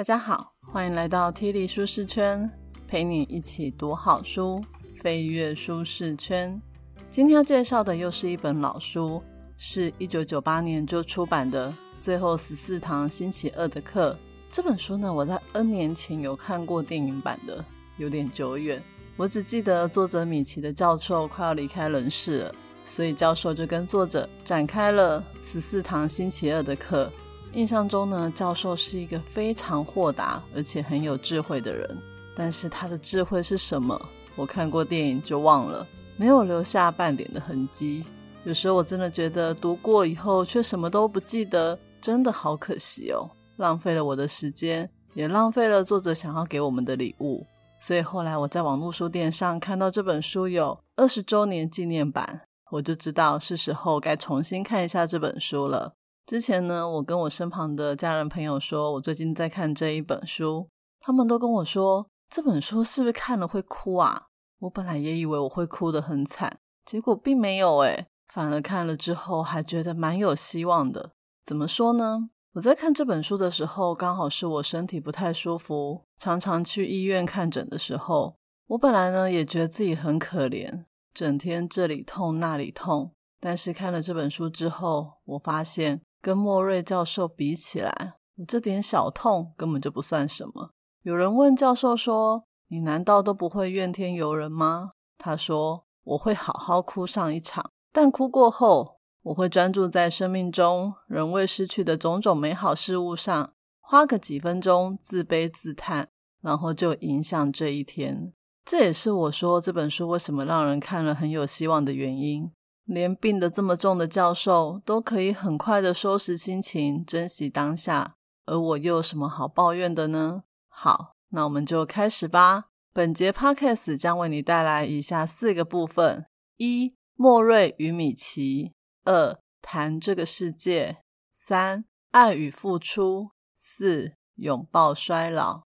大家好，欢迎来到 Tilly 舒适圈，陪你一起读好书，飞跃舒适圈。今天要介绍的又是一本老书，是一九九八年就出版的《最后十四堂星期二的课》。这本书呢，我在 N 年前有看过电影版的，有点久远。我只记得作者米奇的教授快要离开人世了，所以教授就跟作者展开了十四堂星期二的课。印象中呢，教授是一个非常豁达而且很有智慧的人。但是他的智慧是什么？我看过电影就忘了，没有留下半点的痕迹。有时候我真的觉得读过以后却什么都不记得，真的好可惜哦，浪费了我的时间，也浪费了作者想要给我们的礼物。所以后来我在网络书店上看到这本书有二十周年纪念版，我就知道是时候该重新看一下这本书了。之前呢，我跟我身旁的家人朋友说，我最近在看这一本书，他们都跟我说，这本书是不是看了会哭啊？我本来也以为我会哭得很惨，结果并没有诶，反而看了之后还觉得蛮有希望的。怎么说呢？我在看这本书的时候，刚好是我身体不太舒服，常常去医院看诊的时候。我本来呢也觉得自己很可怜，整天这里痛那里痛，但是看了这本书之后，我发现。跟莫瑞教授比起来，我这点小痛根本就不算什么。有人问教授说：“你难道都不会怨天尤人吗？”他说：“我会好好哭上一场，但哭过后，我会专注在生命中仍未失去的种种美好事物上，花个几分钟自卑自叹，然后就影响这一天。”这也是我说这本书为什么让人看了很有希望的原因。连病得这么重的教授都可以很快的收拾心情，珍惜当下，而我又有什么好抱怨的呢？好，那我们就开始吧。本节 podcast 将为你带来以下四个部分：一、莫瑞与米奇；二、谈这个世界；三、爱与付出；四、拥抱衰老。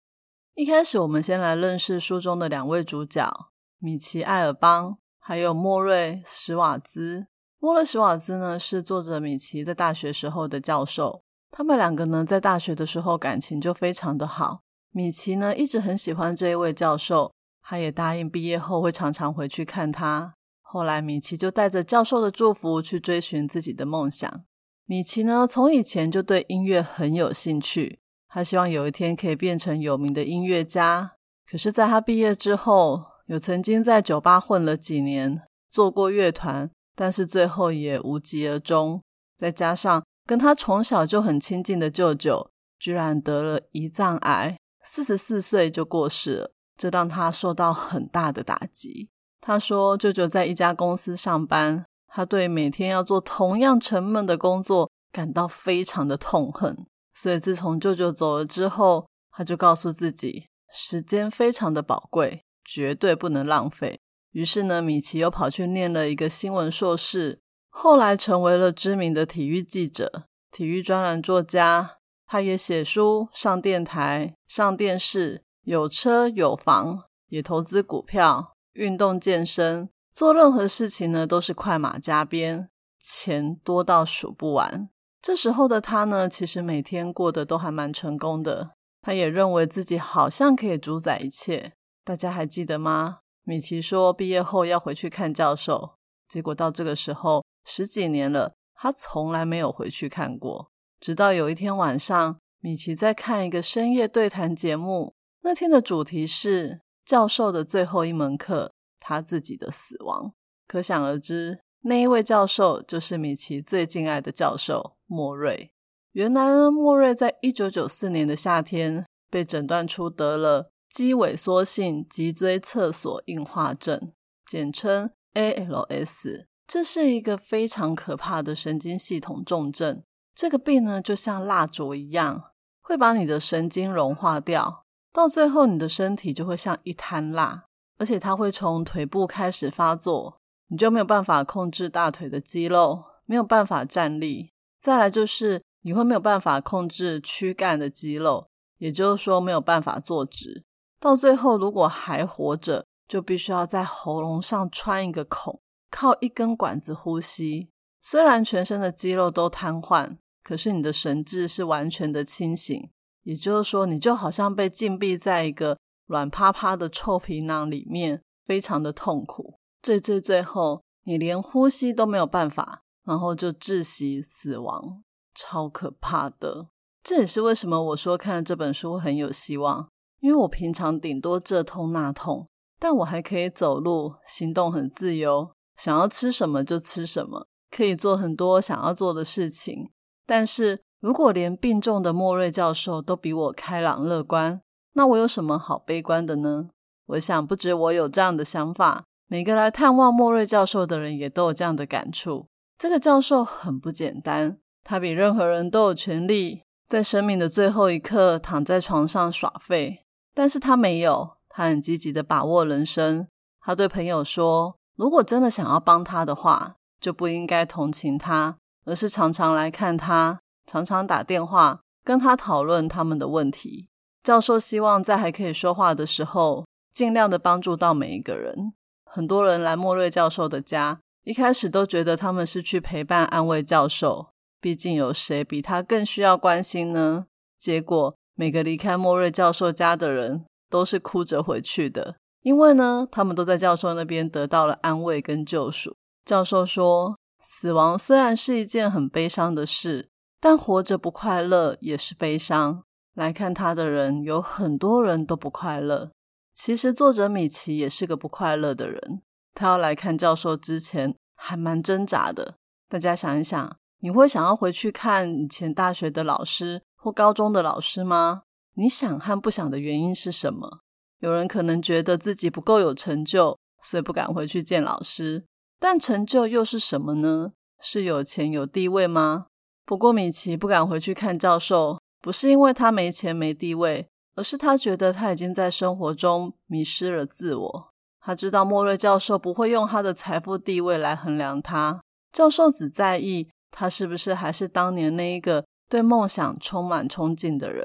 一开始，我们先来认识书中的两位主角：米奇·艾尔邦。还有莫瑞·史瓦兹。莫瑞·史瓦兹呢，是作者米奇在大学时候的教授。他们两个呢，在大学的时候感情就非常的好。米奇呢，一直很喜欢这一位教授，他也答应毕业后会常常回去看他。后来，米奇就带着教授的祝福去追寻自己的梦想。米奇呢，从以前就对音乐很有兴趣，他希望有一天可以变成有名的音乐家。可是，在他毕业之后，有曾经在酒吧混了几年，做过乐团，但是最后也无疾而终。再加上跟他从小就很亲近的舅舅，居然得了胰脏癌，四十四岁就过世了，这让他受到很大的打击。他说，舅舅在一家公司上班，他对每天要做同样沉闷的工作感到非常的痛恨。所以自从舅舅走了之后，他就告诉自己，时间非常的宝贵。绝对不能浪费。于是呢，米奇又跑去念了一个新闻硕士，后来成为了知名的体育记者、体育专栏作家。他也写书、上电台、上电视，有车有房，也投资股票、运动健身，做任何事情呢都是快马加鞭，钱多到数不完。这时候的他呢，其实每天过得都还蛮成功的。他也认为自己好像可以主宰一切。大家还记得吗？米奇说毕业后要回去看教授，结果到这个时候十几年了，他从来没有回去看过。直到有一天晚上，米奇在看一个深夜对谈节目，那天的主题是教授的最后一门课——他自己的死亡。可想而知，那一位教授就是米奇最敬爱的教授莫瑞。原来呢，莫瑞在一九九四年的夏天被诊断出得了。肌萎缩性脊椎侧索硬化症，简称 ALS，这是一个非常可怕的神经系统重症。这个病呢，就像蜡烛一样，会把你的神经融化掉，到最后你的身体就会像一滩蜡。而且它会从腿部开始发作，你就没有办法控制大腿的肌肉，没有办法站立。再来就是你会没有办法控制躯干的肌肉，也就是说没有办法坐直。到最后，如果还活着，就必须要在喉咙上穿一个孔，靠一根管子呼吸。虽然全身的肌肉都瘫痪，可是你的神智是完全的清醒，也就是说，你就好像被禁闭在一个软趴趴的臭皮囊里面，非常的痛苦。最最最后，你连呼吸都没有办法，然后就窒息死亡，超可怕的。这也是为什么我说看了这本书很有希望，因为我平常顶多这痛那痛，但我还可以走路，行动很自由，想要吃什么就吃什么，可以做很多想要做的事情。但是如果连病重的莫瑞教授都比我开朗乐观，那我有什么好悲观的呢？我想不止我有这样的想法，每个来探望莫瑞教授的人也都有这样的感触。这个教授很不简单，他比任何人都有权利。在生命的最后一刻，躺在床上耍废，但是他没有，他很积极的把握人生。他对朋友说：“如果真的想要帮他的话，就不应该同情他，而是常常来看他，常常打电话跟他讨论他们的问题。”教授希望在还可以说话的时候，尽量的帮助到每一个人。很多人来莫瑞教授的家，一开始都觉得他们是去陪伴、安慰教授。毕竟有谁比他更需要关心呢？结果每个离开莫瑞教授家的人都是哭着回去的，因为呢，他们都在教授那边得到了安慰跟救赎。教授说：“死亡虽然是一件很悲伤的事，但活着不快乐也是悲伤。来看他的人有很多人都不快乐。其实作者米奇也是个不快乐的人。他要来看教授之前还蛮挣扎的。大家想一想。”你会想要回去看以前大学的老师或高中的老师吗？你想和不想的原因是什么？有人可能觉得自己不够有成就，所以不敢回去见老师。但成就又是什么呢？是有钱有地位吗？不过米奇不敢回去看教授，不是因为他没钱没地位，而是他觉得他已经在生活中迷失了自我。他知道莫瑞教授不会用他的财富地位来衡量他，教授只在意。他是不是还是当年那一个对梦想充满憧憬的人？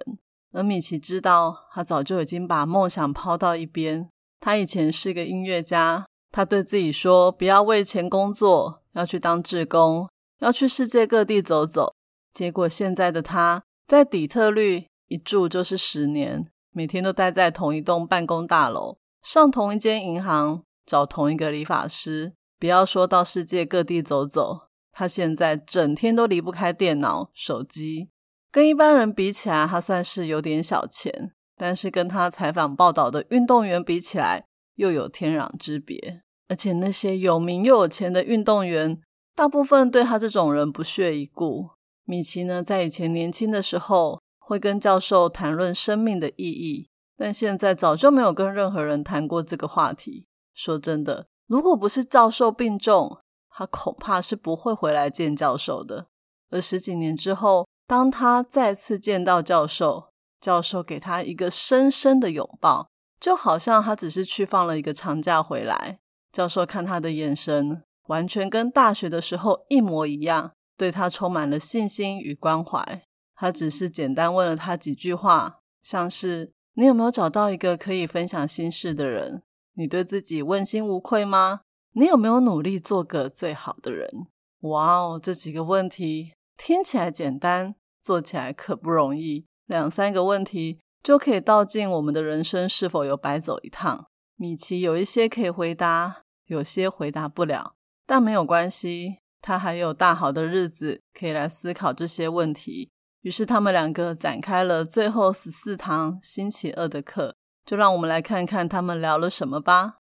而米奇知道，他早就已经把梦想抛到一边。他以前是个音乐家，他对自己说：“不要为钱工作，要去当志工，要去世界各地走走。”结果现在的他在底特律一住就是十年，每天都待在同一栋办公大楼，上同一间银行，找同一个理发师。不要说到世界各地走走。他现在整天都离不开电脑、手机，跟一般人比起来，他算是有点小钱，但是跟他采访报道的运动员比起来，又有天壤之别。而且那些有名又有钱的运动员，大部分对他这种人不屑一顾。米奇呢，在以前年轻的时候，会跟教授谈论生命的意义，但现在早就没有跟任何人谈过这个话题。说真的，如果不是教授病重，他恐怕是不会回来见教授的。而十几年之后，当他再次见到教授，教授给他一个深深的拥抱，就好像他只是去放了一个长假回来。教授看他的眼神，完全跟大学的时候一模一样，对他充满了信心与关怀。他只是简单问了他几句话，像是：“你有没有找到一个可以分享心事的人？你对自己问心无愧吗？”你有没有努力做个最好的人？哇哦，这几个问题听起来简单，做起来可不容易。两三个问题就可以道尽我们的人生是否有白走一趟。米奇有一些可以回答，有些回答不了，但没有关系，他还有大好的日子可以来思考这些问题。于是他们两个展开了最后十四堂星期二的课，就让我们来看看他们聊了什么吧。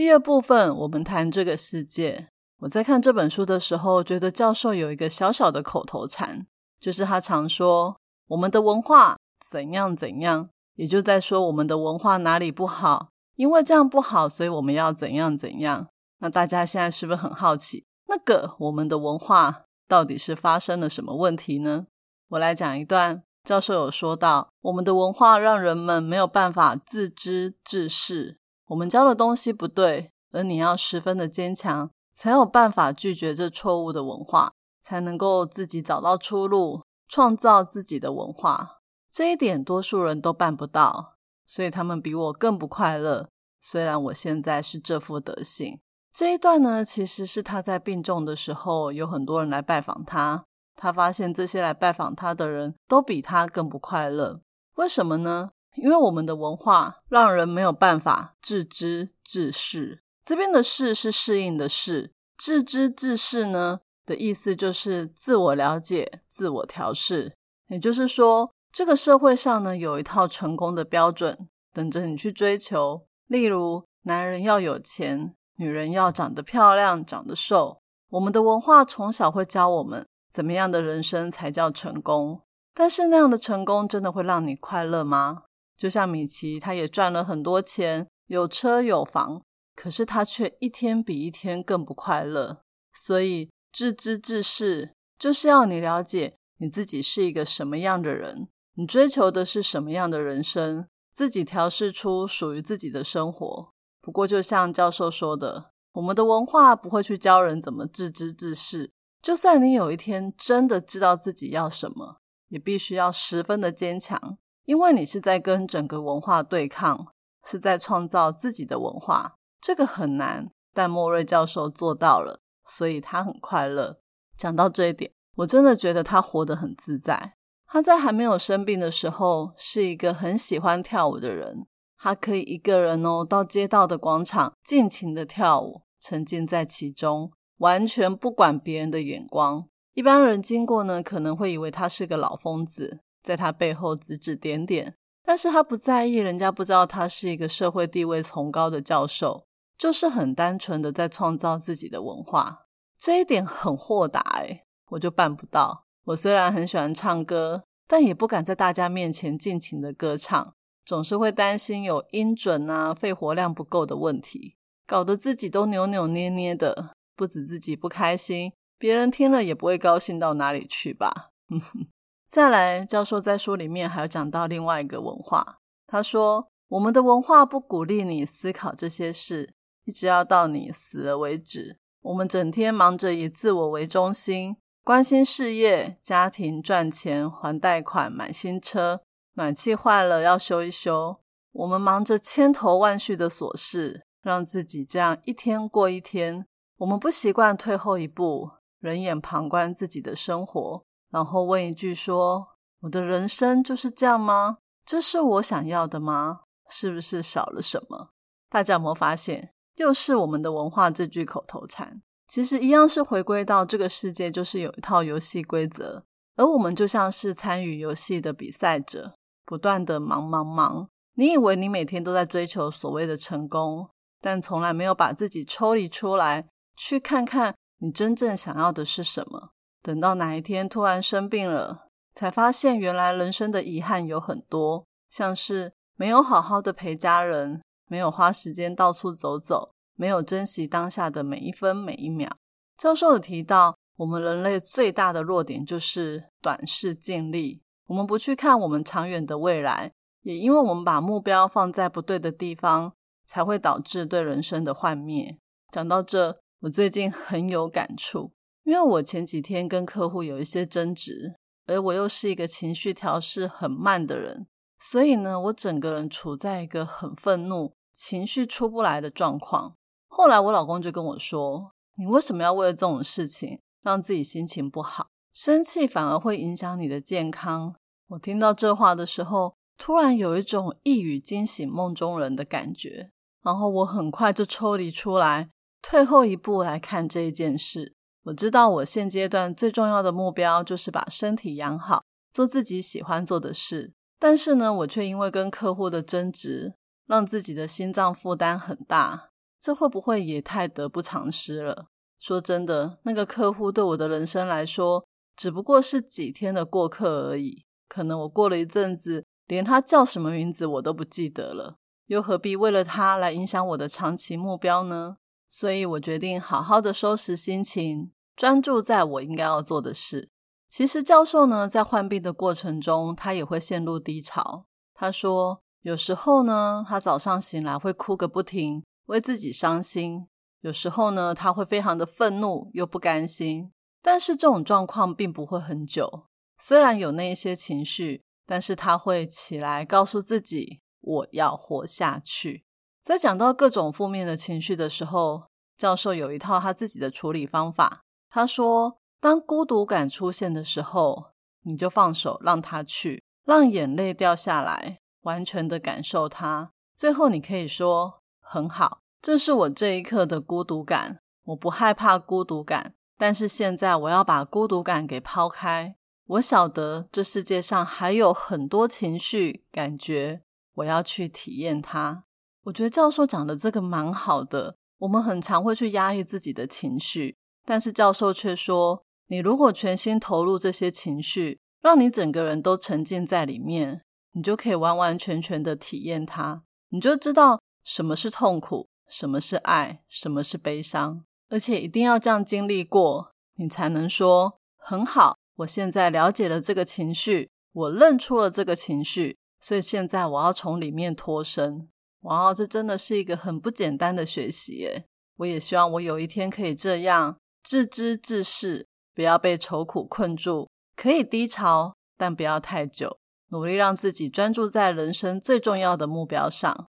第二部分，我们谈这个世界。我在看这本书的时候，觉得教授有一个小小的口头禅，就是他常说我们的文化怎样怎样，也就在说我们的文化哪里不好，因为这样不好，所以我们要怎样怎样。那大家现在是不是很好奇，那个我们的文化到底是发生了什么问题呢？我来讲一段，教授有说到，我们的文化让人们没有办法自知自视。我们教的东西不对，而你要十分的坚强，才有办法拒绝这错误的文化，才能够自己找到出路，创造自己的文化。这一点多数人都办不到，所以他们比我更不快乐。虽然我现在是这副德行。这一段呢，其实是他在病重的时候，有很多人来拜访他，他发现这些来拜访他的人都比他更不快乐。为什么呢？因为我们的文化让人没有办法自知自适。这边的“适”是适应的“适”，自知自适呢的意思就是自我了解、自我调试。也就是说，这个社会上呢有一套成功的标准等着你去追求。例如，男人要有钱，女人要长得漂亮、长得瘦。我们的文化从小会教我们怎么样的人生才叫成功。但是那样的成功真的会让你快乐吗？就像米奇，他也赚了很多钱，有车有房，可是他却一天比一天更不快乐。所以自知自适，就是要你了解你自己是一个什么样的人，你追求的是什么样的人生，自己调试出属于自己的生活。不过，就像教授说的，我们的文化不会去教人怎么自知自适。就算你有一天真的知道自己要什么，也必须要十分的坚强。因为你是在跟整个文化对抗，是在创造自己的文化，这个很难，但莫瑞教授做到了，所以他很快乐。讲到这一点，我真的觉得他活得很自在。他在还没有生病的时候，是一个很喜欢跳舞的人，他可以一个人哦到街道的广场尽情的跳舞，沉浸在其中，完全不管别人的眼光。一般人经过呢，可能会以为他是个老疯子。在他背后指指点点，但是他不在意，人家不知道他是一个社会地位崇高的教授，就是很单纯的在创造自己的文化，这一点很豁达诶我就办不到。我虽然很喜欢唱歌，但也不敢在大家面前尽情的歌唱，总是会担心有音准啊、肺活量不够的问题，搞得自己都扭扭捏捏的，不止自己不开心，别人听了也不会高兴到哪里去吧。再来，教授在书里面还有讲到另外一个文化。他说，我们的文化不鼓励你思考这些事，一直要到你死了为止。我们整天忙着以自我为中心，关心事业、家庭、赚钱、还贷款、买新车，暖气坏了要修一修。我们忙着千头万绪的琐事，让自己这样一天过一天。我们不习惯退后一步，冷眼旁观自己的生活。然后问一句：说我的人生就是这样吗？这是我想要的吗？是不是少了什么？大家有没有发现，又是我们的文化这句口头禅？其实一样是回归到这个世界，就是有一套游戏规则，而我们就像是参与游戏的比赛者，不断的忙忙忙。你以为你每天都在追求所谓的成功，但从来没有把自己抽离出来，去看看你真正想要的是什么。等到哪一天突然生病了，才发现原来人生的遗憾有很多，像是没有好好的陪家人，没有花时间到处走走，没有珍惜当下的每一分每一秒。教授有提到，我们人类最大的弱点就是短视尽力，我们不去看我们长远的未来，也因为我们把目标放在不对的地方，才会导致对人生的幻灭。讲到这，我最近很有感触。因为我前几天跟客户有一些争执，而我又是一个情绪调试很慢的人，所以呢，我整个人处在一个很愤怒、情绪出不来的状况。后来我老公就跟我说：“你为什么要为了这种事情让自己心情不好？生气反而会影响你的健康。”我听到这话的时候，突然有一种一语惊醒梦中人的感觉，然后我很快就抽离出来，退后一步来看这一件事。我知道我现阶段最重要的目标就是把身体养好，做自己喜欢做的事。但是呢，我却因为跟客户的争执，让自己的心脏负担很大。这会不会也太得不偿失了？说真的，那个客户对我的人生来说，只不过是几天的过客而已。可能我过了一阵子，连他叫什么名字我都不记得了，又何必为了他来影响我的长期目标呢？所以我决定好好的收拾心情，专注在我应该要做的事。其实教授呢，在患病的过程中，他也会陷入低潮。他说，有时候呢，他早上醒来会哭个不停，为自己伤心；有时候呢，他会非常的愤怒又不甘心。但是这种状况并不会很久。虽然有那一些情绪，但是他会起来告诉自己，我要活下去。在讲到各种负面的情绪的时候，教授有一套他自己的处理方法。他说，当孤独感出现的时候，你就放手让他去，让眼泪掉下来，完全的感受它。最后，你可以说很好，这是我这一刻的孤独感。我不害怕孤独感，但是现在我要把孤独感给抛开。我晓得这世界上还有很多情绪感觉，我要去体验它。我觉得教授讲的这个蛮好的。我们很常会去压抑自己的情绪，但是教授却说，你如果全心投入这些情绪，让你整个人都沉浸在里面，你就可以完完全全的体验它，你就知道什么是痛苦，什么是爱，什么是悲伤，而且一定要这样经历过，你才能说很好。我现在了解了这个情绪，我认出了这个情绪，所以现在我要从里面脱身。哇，这真的是一个很不简单的学习耶！我也希望我有一天可以这样自知自视，不要被愁苦困住，可以低潮，但不要太久，努力让自己专注在人生最重要的目标上。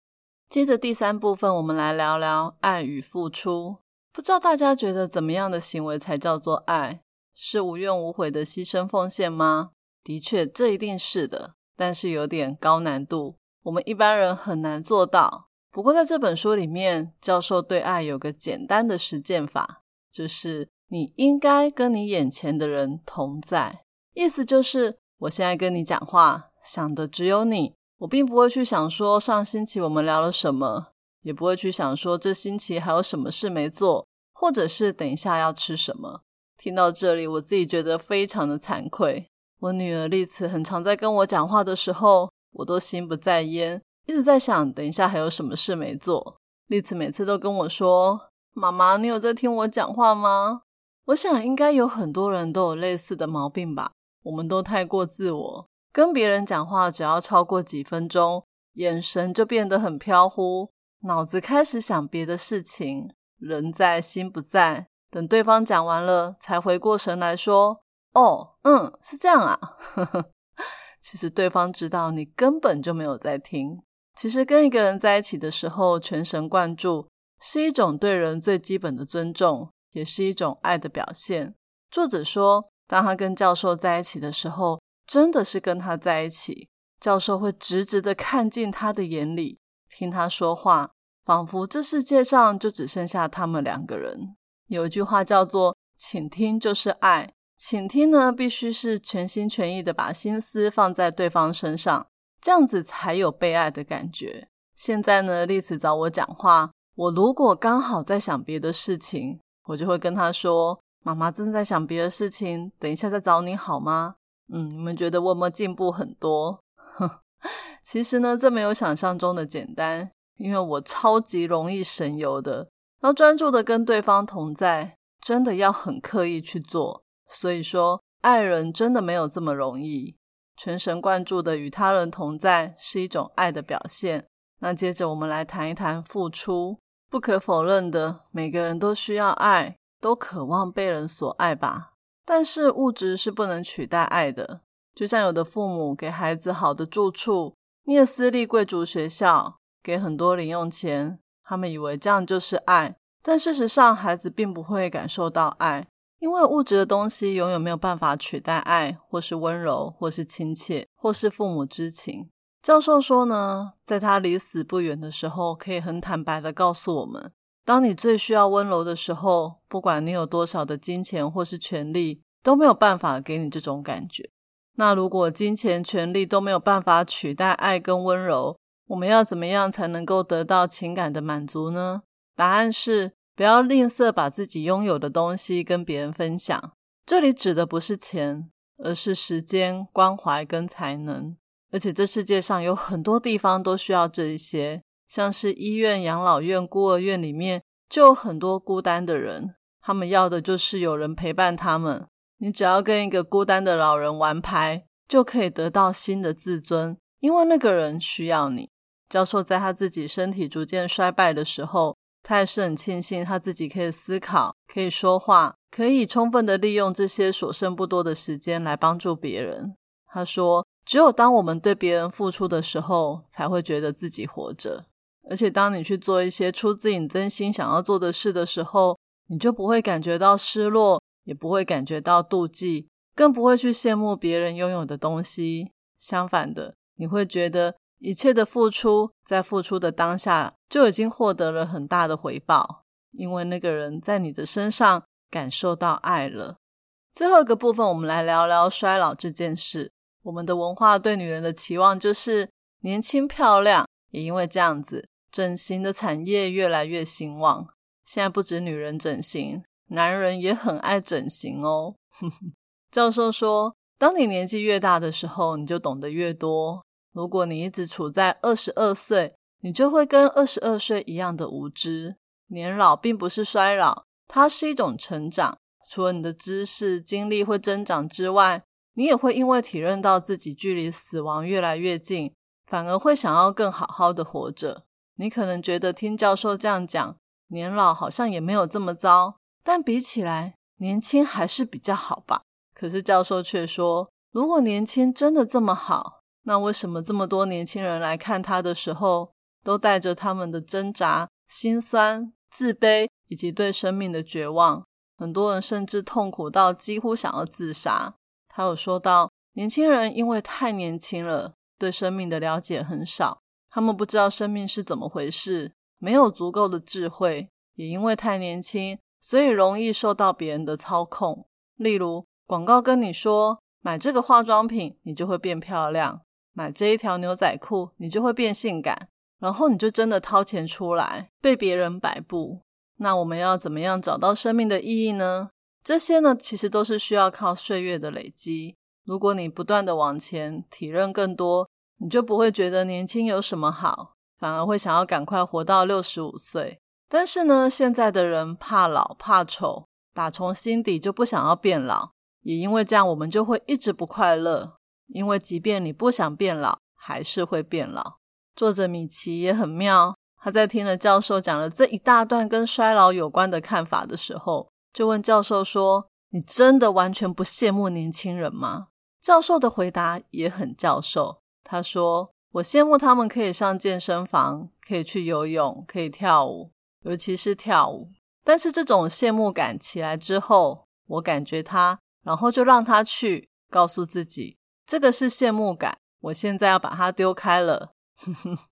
接着第三部分，我们来聊聊爱与付出。不知道大家觉得怎么样的行为才叫做爱？是无怨无悔的牺牲奉献吗？的确，这一定是的，但是有点高难度。我们一般人很难做到。不过，在这本书里面，教授对爱有个简单的实践法，就是你应该跟你眼前的人同在。意思就是，我现在跟你讲话，想的只有你。我并不会去想说上星期我们聊了什么，也不会去想说这星期还有什么事没做，或者是等一下要吃什么。听到这里，我自己觉得非常的惭愧。我女儿丽慈很常在跟我讲话的时候。我都心不在焉，一直在想，等一下还有什么事没做。丽子每次都跟我说：“妈妈，你有在听我讲话吗？”我想应该有很多人都有类似的毛病吧。我们都太过自我，跟别人讲话只要超过几分钟，眼神就变得很飘忽，脑子开始想别的事情，人在心不在。等对方讲完了，才回过神来说：“哦，嗯，是这样啊。” 其实对方知道你根本就没有在听。其实跟一个人在一起的时候，全神贯注是一种对人最基本的尊重，也是一种爱的表现。作者说，当他跟教授在一起的时候，真的是跟他在一起。教授会直直的看进他的眼里，听他说话，仿佛这世界上就只剩下他们两个人。有一句话叫做“请听就是爱”。倾听呢，必须是全心全意的把心思放在对方身上，这样子才有被爱的感觉。现在呢，丽子找我讲话，我如果刚好在想别的事情，我就会跟她说：“妈妈正在想别的事情，等一下再找你好吗？”嗯，你们觉得我有没有进步很多？其实呢，这没有想象中的简单，因为我超级容易神游的，要专注的跟对方同在，真的要很刻意去做。所以说，爱人真的没有这么容易。全神贯注的与他人同在是一种爱的表现。那接着我们来谈一谈付出。不可否认的，每个人都需要爱，都渴望被人所爱吧。但是物质是不能取代爱的。就像有的父母给孩子好的住处，念私立贵族学校，给很多零用钱，他们以为这样就是爱。但事实上，孩子并不会感受到爱。因为物质的东西永远没有办法取代爱，或是温柔，或是亲切，或是父母之情。教授说呢，在他离死不远的时候，可以很坦白的告诉我们：当你最需要温柔的时候，不管你有多少的金钱或是权利，都没有办法给你这种感觉。那如果金钱、权利都没有办法取代爱跟温柔，我们要怎么样才能够得到情感的满足呢？答案是。不要吝啬把自己拥有的东西跟别人分享。这里指的不是钱，而是时间、关怀跟才能。而且这世界上有很多地方都需要这一些，像是医院、养老院、孤儿院里面就有很多孤单的人，他们要的就是有人陪伴他们。你只要跟一个孤单的老人玩牌，就可以得到新的自尊，因为那个人需要你。教授在他自己身体逐渐衰败的时候。他也是很庆幸他自己可以思考、可以说话、可以充分的利用这些所剩不多的时间来帮助别人。他说：“只有当我们对别人付出的时候，才会觉得自己活着。而且，当你去做一些出自你真心想要做的事的时候，你就不会感觉到失落，也不会感觉到妒忌，更不会去羡慕别人拥有的东西。相反的，你会觉得一切的付出，在付出的当下就已经获得了很大的回报，因为那个人在你的身上感受到爱了。最后一个部分，我们来聊聊衰老这件事。我们的文化对女人的期望就是年轻漂亮，也因为这样子，整形的产业越来越兴旺。现在不止女人整形，男人也很爱整形哦。教授说，当你年纪越大的时候，你就懂得越多。如果你一直处在二十二岁，你就会跟二十二岁一样的无知。年老并不是衰老，它是一种成长。除了你的知识、经历会增长之外，你也会因为体认到自己距离死亡越来越近，反而会想要更好好的活着。你可能觉得听教授这样讲，年老好像也没有这么糟，但比起来，年轻还是比较好吧？可是教授却说，如果年轻真的这么好，那为什么这么多年轻人来看他的时候，都带着他们的挣扎、心酸、自卑以及对生命的绝望？很多人甚至痛苦到几乎想要自杀。他有说到，年轻人因为太年轻了，对生命的了解很少，他们不知道生命是怎么回事，没有足够的智慧，也因为太年轻，所以容易受到别人的操控。例如，广告跟你说买这个化妆品，你就会变漂亮；买这一条牛仔裤，你就会变性感，然后你就真的掏钱出来，被别人摆布。那我们要怎么样找到生命的意义呢？这些呢，其实都是需要靠岁月的累积。如果你不断的往前体认更多，你就不会觉得年轻有什么好，反而会想要赶快活到六十五岁。但是呢，现在的人怕老怕丑，打从心底就不想要变老。也因为这样，我们就会一直不快乐。因为即便你不想变老，还是会变老。作者米奇也很妙。他在听了教授讲了这一大段跟衰老有关的看法的时候，就问教授说：“你真的完全不羡慕年轻人吗？”教授的回答也很教授，他说：“我羡慕他们可以上健身房，可以去游泳，可以跳舞，尤其是跳舞。但是这种羡慕感起来之后，我感觉他，然后就让他去，告诉自己这个是羡慕感，我现在要把它丢开了。”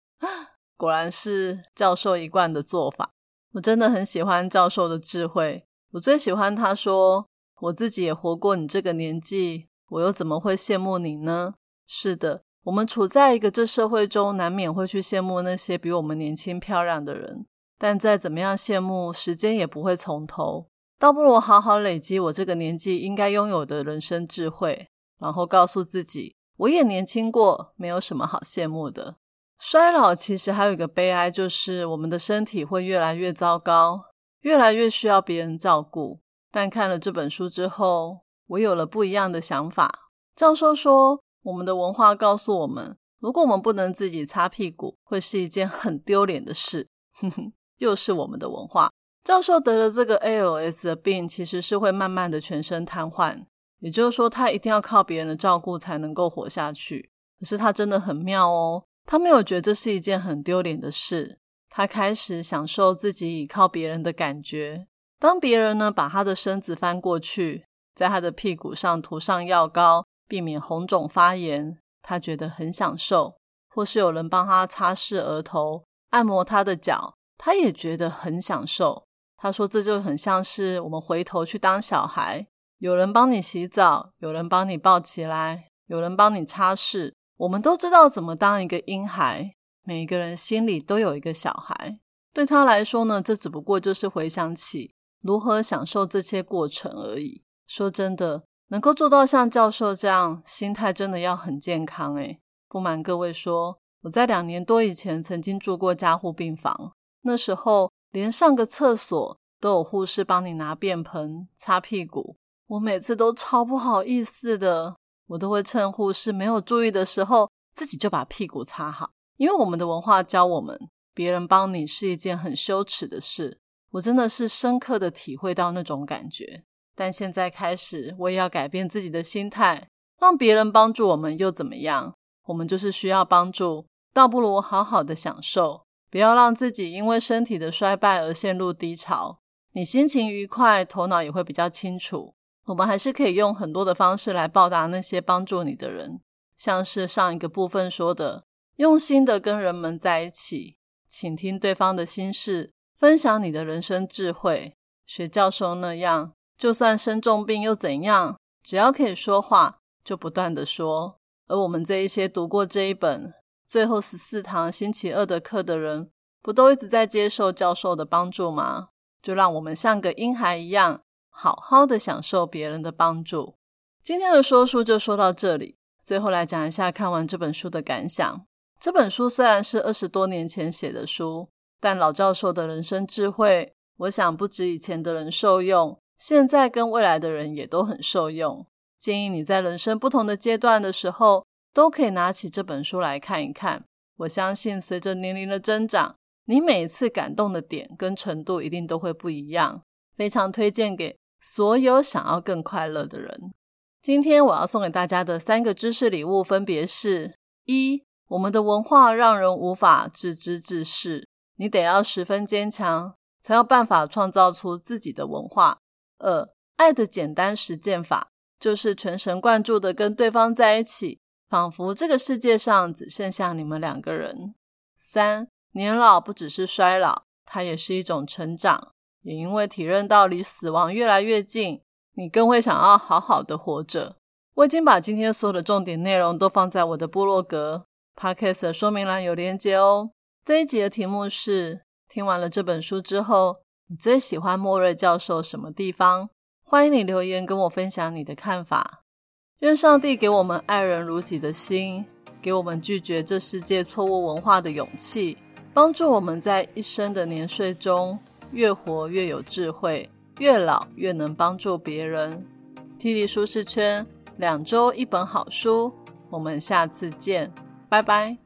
果然是教授一贯的做法。我真的很喜欢教授的智慧。我最喜欢他说：“我自己也活过你这个年纪，我又怎么会羡慕你呢？”是的，我们处在一个这社会中，难免会去羡慕那些比我们年轻漂亮的人。但再怎么样羡慕，时间也不会从头。倒不如好好累积我这个年纪应该拥有的人生智慧，然后告诉自己，我也年轻过，没有什么好羡慕的。衰老其实还有一个悲哀，就是我们的身体会越来越糟糕，越来越需要别人照顾。但看了这本书之后，我有了不一样的想法。教授说，我们的文化告诉我们，如果我们不能自己擦屁股，会是一件很丢脸的事。哼哼，又是我们的文化。教授得了这个 ALS 的病，其实是会慢慢的全身瘫痪，也就是说，他一定要靠别人的照顾才能够活下去。可是他真的很妙哦。他没有觉得这是一件很丢脸的事，他开始享受自己倚靠别人的感觉。当别人呢把他的身子翻过去，在他的屁股上涂上药膏，避免红肿发炎，他觉得很享受；或是有人帮他擦拭额头、按摩他的脚，他也觉得很享受。他说这就很像是我们回头去当小孩，有人帮你洗澡，有人帮你抱起来，有人帮你擦拭。我们都知道怎么当一个婴孩，每一个人心里都有一个小孩。对他来说呢，这只不过就是回想起如何享受这些过程而已。说真的，能够做到像教授这样，心态真的要很健康。诶不瞒各位说，我在两年多以前曾经住过加护病房，那时候连上个厕所都有护士帮你拿便盆擦屁股，我每次都超不好意思的。我都会趁护士没有注意的时候，自己就把屁股擦好，因为我们的文化教我们，别人帮你是一件很羞耻的事。我真的是深刻的体会到那种感觉。但现在开始，我也要改变自己的心态，让别人帮助我们又怎么样？我们就是需要帮助，倒不如好好的享受，不要让自己因为身体的衰败而陷入低潮。你心情愉快，头脑也会比较清楚。我们还是可以用很多的方式来报答那些帮助你的人，像是上一个部分说的，用心的跟人们在一起，倾听对方的心事，分享你的人生智慧，学教授那样，就算生重病又怎样？只要可以说话，就不断的说。而我们这一些读过这一本最后十四堂星期二的课的人，不都一直在接受教授的帮助吗？就让我们像个婴孩一样，好好的享受别人的帮助。今天的说书就说到这里，最后来讲一下看完这本书的感想。这本书虽然是二十多年前写的书，但老教授的人生智慧，我想不止以前的人受用。现在跟未来的人也都很受用，建议你在人生不同的阶段的时候，都可以拿起这本书来看一看。我相信随着年龄的增长，你每一次感动的点跟程度一定都会不一样。非常推荐给所有想要更快乐的人。今天我要送给大家的三个知识礼物分别是：一、我们的文化让人无法自知自视，你得要十分坚强，才有办法创造出自己的文化。二爱的简单实践法，就是全神贯注的跟对方在一起，仿佛这个世界上只剩下你们两个人。三年老不只是衰老，它也是一种成长，也因为体认到离死亡越来越近，你更会想要好好的活着。我已经把今天所有的重点内容都放在我的部落格 podcast 的说明栏有连接哦。这一集的题目是：听完了这本书之后。你最喜欢莫瑞教授什么地方？欢迎你留言跟我分享你的看法。愿上帝给我们爱人如己的心，给我们拒绝这世界错误文化的勇气，帮助我们在一生的年岁中越活越有智慧，越老越能帮助别人。T 力舒适圈，两周一本好书，我们下次见，拜拜。